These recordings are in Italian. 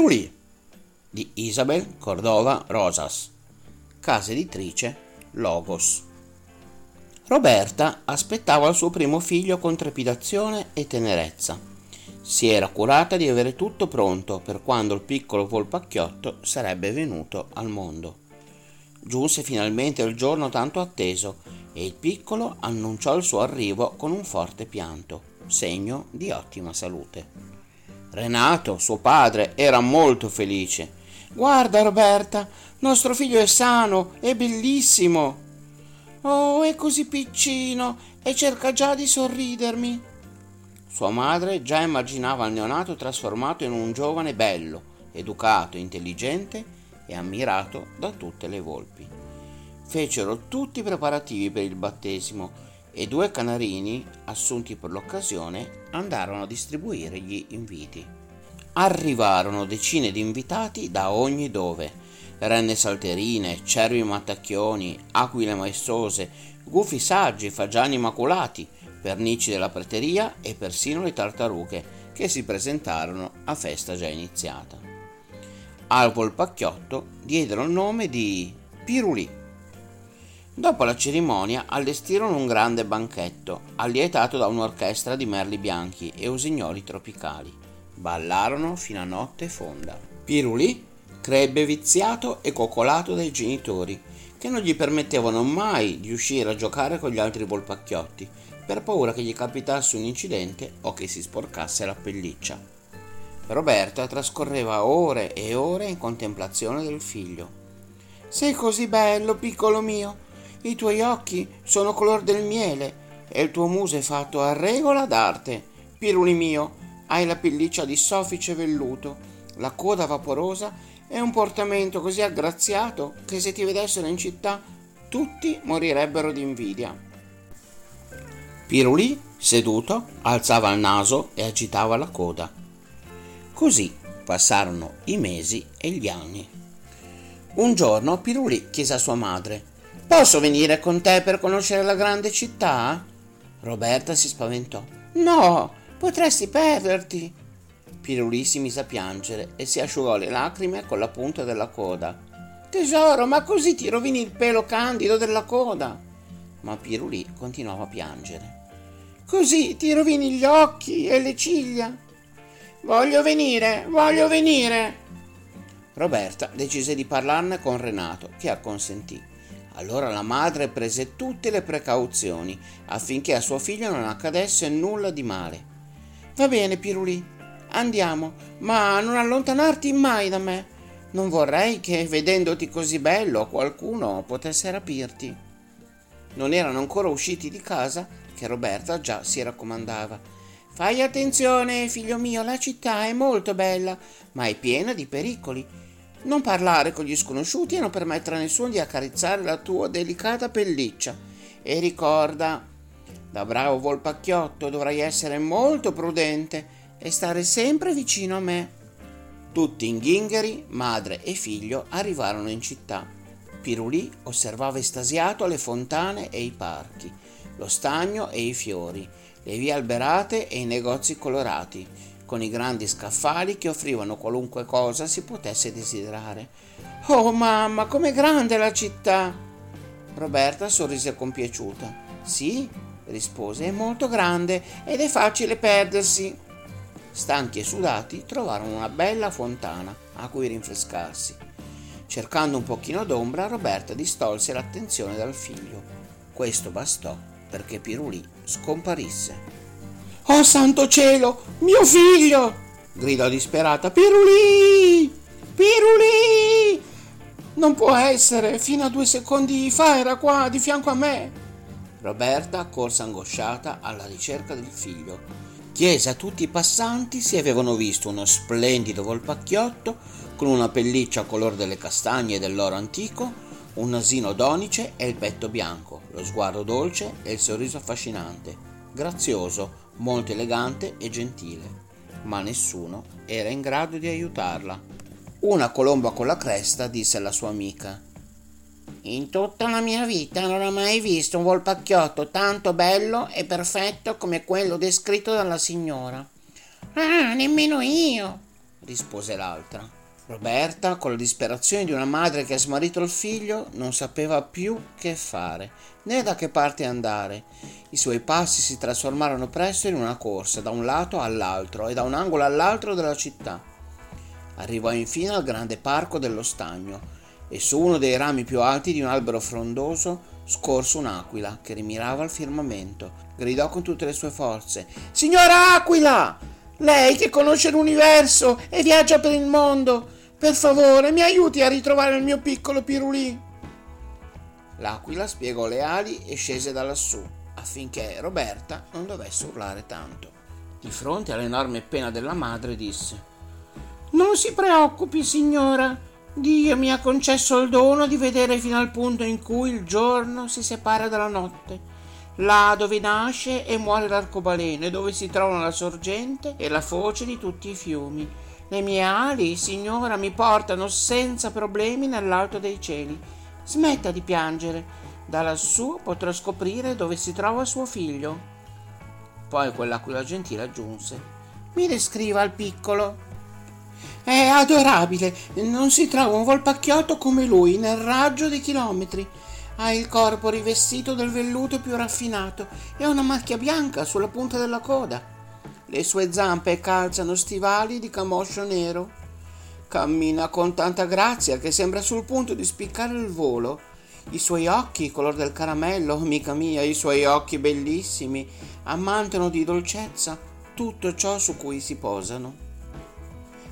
Pirulì di Isabel Cordova Rosas, casa editrice Logos. Roberta aspettava il suo primo figlio con trepidazione e tenerezza. Si era curata di avere tutto pronto per quando il piccolo volpacchiotto sarebbe venuto al mondo. Giunse finalmente il giorno tanto atteso e il piccolo annunciò il suo arrivo con un forte pianto, segno di ottima salute. Renato, suo padre, era molto felice Guarda Roberta, nostro figlio è sano, è bellissimo. Oh, è così piccino e cerca già di sorridermi. Sua madre già immaginava il neonato trasformato in un giovane bello, educato, intelligente e ammirato da tutte le volpi. Fecero tutti i preparativi per il battesimo e due canarini, assunti per l'occasione, andarono a distribuire gli inviti arrivarono decine di invitati da ogni dove. Renne salterine, cervi mattacchioni, aquile maestose, gufi saggi, fagiani immacolati, pernici della prateria e persino le tartarughe che si presentarono a festa già iniziata. Al polpacchiotto diedero il nome di Pirulì. Dopo la cerimonia allestirono un grande banchetto, allietato da un'orchestra di merli bianchi e usignoli tropicali. Ballarono fino a notte fonda. Pirulì crebbe viziato e coccolato dai genitori, che non gli permettevano mai di uscire a giocare con gli altri volpacchiotti, per paura che gli capitasse un incidente o che si sporcasse la pelliccia. Roberta trascorreva ore e ore in contemplazione del figlio. Sei così bello, piccolo mio. I tuoi occhi sono color del miele e il tuo muso è fatto a regola d'arte. Piruli mio, hai la pelliccia di soffice velluto, la coda vaporosa e un portamento così aggraziato che se ti vedessero in città tutti morirebbero di invidia. Pirulì, seduto, alzava il naso e agitava la coda. Così passarono i mesi e gli anni. Un giorno Pirulì chiese a sua madre: Posso venire con te per conoscere la grande città? Roberta si spaventò. No, Potresti perderti. Pirulì si mise a piangere e si asciugò le lacrime con la punta della coda. Tesoro, ma così ti rovini il pelo candido della coda. Ma Pirulì continuava a piangere. Così ti rovini gli occhi e le ciglia. Voglio venire, voglio venire. Roberta decise di parlarne con Renato, che acconsentì. Allora la madre prese tutte le precauzioni affinché a suo figlio non accadesse nulla di male. Va bene, Pirulì, andiamo, ma non allontanarti mai da me. Non vorrei che, vedendoti così bello, qualcuno potesse rapirti. Non erano ancora usciti di casa che Roberta già si raccomandava. Fai attenzione, figlio mio, la città è molto bella, ma è piena di pericoli. Non parlare con gli sconosciuti e non permettere a nessuno di accarezzare la tua delicata pelliccia. E ricorda, da bravo volpacchiotto dovrai essere molto prudente e stare sempre vicino a me. Tutti in ghingheri, madre e figlio arrivarono in città. Pirulì osservava estasiato le fontane e i parchi, lo stagno e i fiori, le vie alberate e i negozi colorati, con i grandi scaffali che offrivano qualunque cosa si potesse desiderare. Oh mamma, com'è grande la città! Roberta sorrise compiaciuta. Sì, rispose, è molto grande ed è facile perdersi. Stanchi e sudati trovarono una bella fontana a cui rinfrescarsi. Cercando un pochino d'ombra, Roberta distolse l'attenzione dal figlio. Questo bastò perché Pirulì scomparisse. Oh santo cielo, mio figlio! gridò disperata. Pirulì! Pirulì! Non può essere, fino a due secondi fa era qua di fianco a me. Roberta corse angosciata alla ricerca del figlio. Chiese a tutti i passanti se avevano visto uno splendido volpacchiotto con una pelliccia color delle castagne e dell'oro antico, un nasino donice e il petto bianco, lo sguardo dolce e il sorriso affascinante, grazioso, molto elegante e gentile. Ma nessuno era in grado di aiutarla. Una colomba con la cresta disse alla sua amica in tutta la mia vita non ho mai visto un volpacchiotto tanto bello e perfetto come quello descritto dalla signora. Ah, nemmeno io, rispose l'altra. Roberta, con la disperazione di una madre che ha smarrito il figlio, non sapeva più che fare, né da che parte andare. I suoi passi si trasformarono presto in una corsa da un lato all'altro e da un angolo all'altro della città. Arrivò infine al grande parco dello stagno e su uno dei rami più alti di un albero frondoso scorse un'aquila che rimirava al firmamento. Gridò con tutte le sue forze: Signora Aquila! Lei che conosce l'universo e viaggia per il mondo, per favore mi aiuti a ritrovare il mio piccolo Pirulì. L'aquila spiegò le ali e scese da lassù affinché Roberta non dovesse urlare tanto. Di fronte all'enorme pena della madre disse Non si preoccupi, signora. Dio mi ha concesso il dono di vedere fino al punto in cui il giorno si separa dalla notte, là dove nasce e muore l'arcobaleno e dove si trovano la sorgente e la foce di tutti i fiumi. Le mie ali, signora, mi portano senza problemi nell'alto dei cieli. Smetta di piangere. Da lassù potrò scoprire dove si trova suo figlio. Poi quell'aquila gentile aggiunse: Mi descriva il piccolo. È adorabile, non si trova un volpacchiotto come lui nel raggio dei chilometri. Ha il corpo rivestito del velluto più raffinato e una macchia bianca sulla punta della coda. Le sue zampe calzano stivali di camoscio nero. Cammina con tanta grazia che sembra sul punto di spiccare il volo. I suoi occhi, color del caramello, amica mia, i suoi occhi bellissimi, ammantano di dolcezza tutto ciò su cui si posano.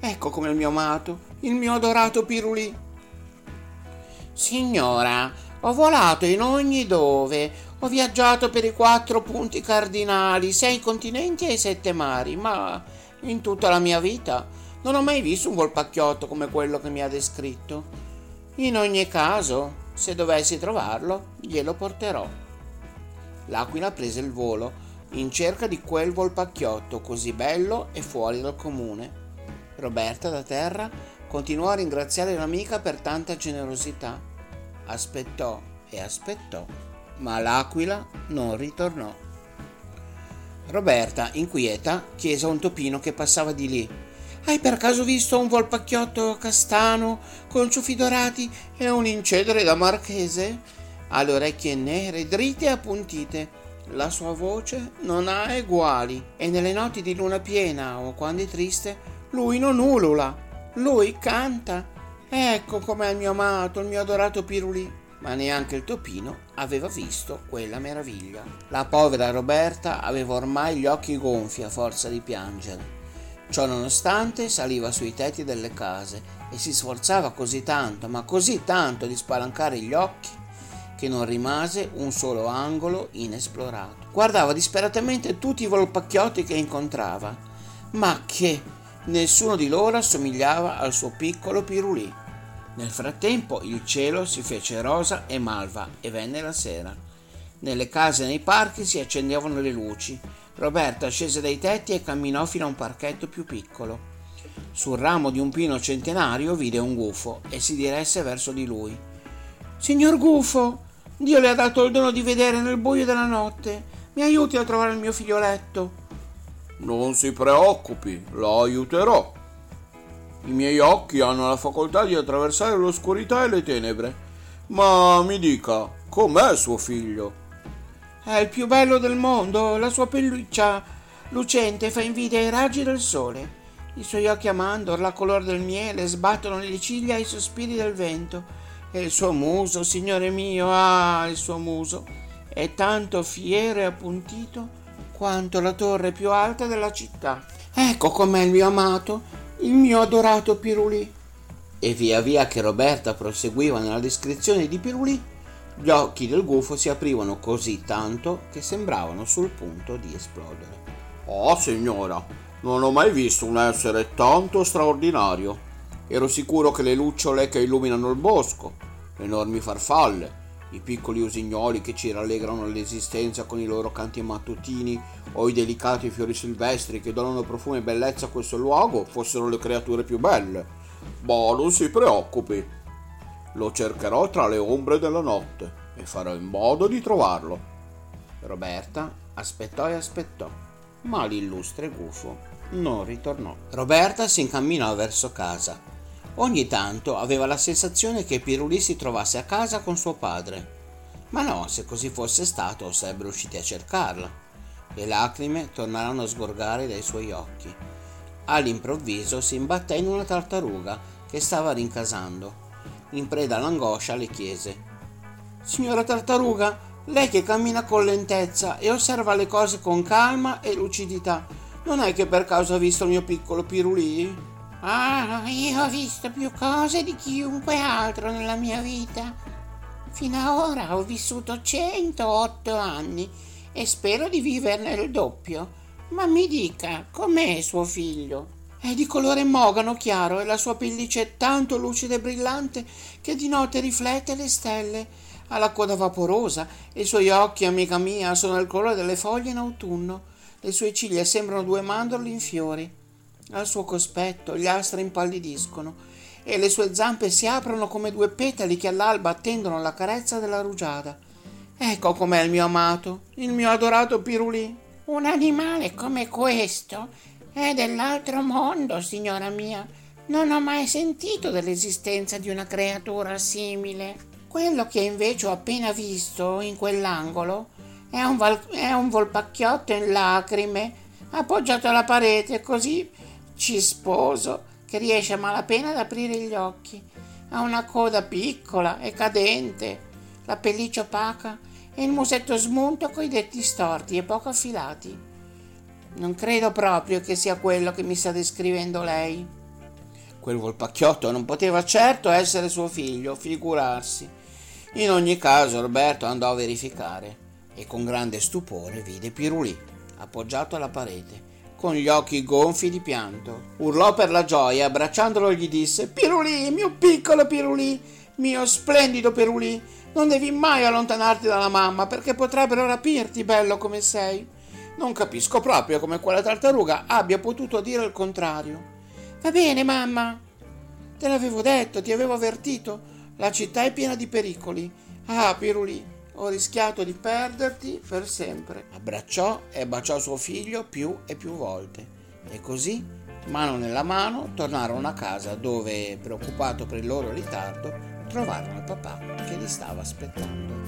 Ecco come il mio amato, il mio adorato Pirulì. Signora, ho volato in ogni dove, ho viaggiato per i quattro punti cardinali, sei continenti e sette mari, ma in tutta la mia vita non ho mai visto un volpacchiotto come quello che mi ha descritto. In ogni caso, se dovessi trovarlo, glielo porterò. L'aquila prese il volo in cerca di quel volpacchiotto così bello e fuori dal comune. Roberta da terra continuò a ringraziare l'amica per tanta generosità. Aspettò e aspettò, ma l'aquila non ritornò. Roberta, inquieta, chiese a un topino che passava di lì. Hai per caso visto un volpacchiotto castano con ciuffi dorati e un incedere da marchese? Ha le orecchie nere, dritte e appuntite. La sua voce non ha eguali e nelle notti di luna piena o quando è triste lui non ulula, lui canta. Ecco com'è il mio amato, il mio adorato Pirulì. Ma neanche il topino aveva visto quella meraviglia. La povera Roberta aveva ormai gli occhi gonfi a forza di piangere. Ciò nonostante saliva sui tetti delle case e si sforzava così tanto, ma così tanto di spalancare gli occhi che non rimase un solo angolo inesplorato. Guardava disperatamente tutti i volpacchiotti che incontrava, ma che Nessuno di loro assomigliava al suo piccolo Pirulì. Nel frattempo il cielo si fece rosa e malva e venne la sera. Nelle case e nei parchi si accendevano le luci. Roberta scese dai tetti e camminò fino a un parchetto più piccolo. Sul ramo di un pino centenario vide un gufo e si diresse verso di lui. Signor gufo, Dio le ha dato il dono di vedere nel buio della notte. Mi aiuti a trovare il mio figlioletto. Non si preoccupi, la aiuterò. I miei occhi hanno la facoltà di attraversare l'oscurità e le tenebre. Ma mi dica, com'è suo figlio? È il più bello del mondo, la sua pelliccia lucente fa invidia ai raggi del sole. I suoi occhi a mandorla, color del miele, sbattono le ciglia ai sospiri del vento. E il suo muso, signore mio, ah, il suo muso, è tanto fiero e appuntito quanto la torre più alta della città. Ecco com'è il mio amato, il mio adorato Pirulì. E via via che Roberta proseguiva nella descrizione di Pirulì, gli occhi del gufo si aprivano così tanto che sembravano sul punto di esplodere. Oh, signora, non ho mai visto un essere tanto straordinario. Ero sicuro che le lucciole che illuminano il bosco, le enormi farfalle, i piccoli usignoli che ci rallegrano l'esistenza con i loro canti mattutini o i delicati fiori silvestri che donano profumo e bellezza a questo luogo fossero le creature più belle. Ma non si preoccupi, lo cercherò tra le ombre della notte e farò in modo di trovarlo. Roberta aspettò e aspettò, ma l'illustre gufo non ritornò. Roberta si incamminò verso casa. Ogni tanto aveva la sensazione che Pirulì si trovasse a casa con suo padre. Ma no, se così fosse stato, sarebbero usciti a cercarla. Le lacrime tornarono a sgorgare dai suoi occhi. All'improvviso si imbatté in una tartaruga che stava rincasando. In preda all'angoscia le chiese: Signora tartaruga, lei che cammina con lentezza e osserva le cose con calma e lucidità, non è che per caso ha visto il mio piccolo pirulì? Ah, io ho visto più cose di chiunque altro nella mia vita. Fino ad ora ho vissuto 108 anni e spero di viverne il doppio. Ma mi dica, com'è suo figlio? È di colore mogano chiaro e la sua pelliccia è tanto lucida e brillante che di notte riflette le stelle. Ha la coda vaporosa e i suoi occhi, amica mia, sono il colore delle foglie in autunno. Le sue ciglia sembrano due mandorli in fiori. Al suo cospetto gli astri impallidiscono e le sue zampe si aprono come due petali che all'alba attendono la carezza della rugiada. Ecco com'è il mio amato, il mio adorato Pirulì. Un animale come questo è dell'altro mondo, signora mia. Non ho mai sentito dell'esistenza di una creatura simile. Quello che invece ho appena visto in quell'angolo è un, val- è un volpacchiotto in lacrime appoggiato alla parete così cisposo che riesce a malapena ad aprire gli occhi. Ha una coda piccola e cadente, la pelliccia opaca e il musetto smunto coi detti storti e poco affilati. Non credo proprio che sia quello che mi sta descrivendo lei. Quel volpacchiotto non poteva certo essere suo figlio, figurarsi. In ogni caso Roberto andò a verificare e con grande stupore vide Pirulì appoggiato alla parete con gli occhi gonfi di pianto. Urlò per la gioia, abbracciandolo gli disse Pirulì, mio piccolo Pirulì, mio splendido Pirulì, non devi mai allontanarti dalla mamma perché potrebbero rapirti, bello come sei. Non capisco proprio come quella tartaruga abbia potuto dire il contrario. Va bene, mamma. Te l'avevo detto, ti avevo avvertito. La città è piena di pericoli. Ah, Pirulì, ho rischiato di perderti per sempre. Abbracciò e baciò suo figlio più e più volte e così, mano nella mano, tornarono a casa dove, preoccupato per il loro ritardo, trovarono il papà che li stava aspettando.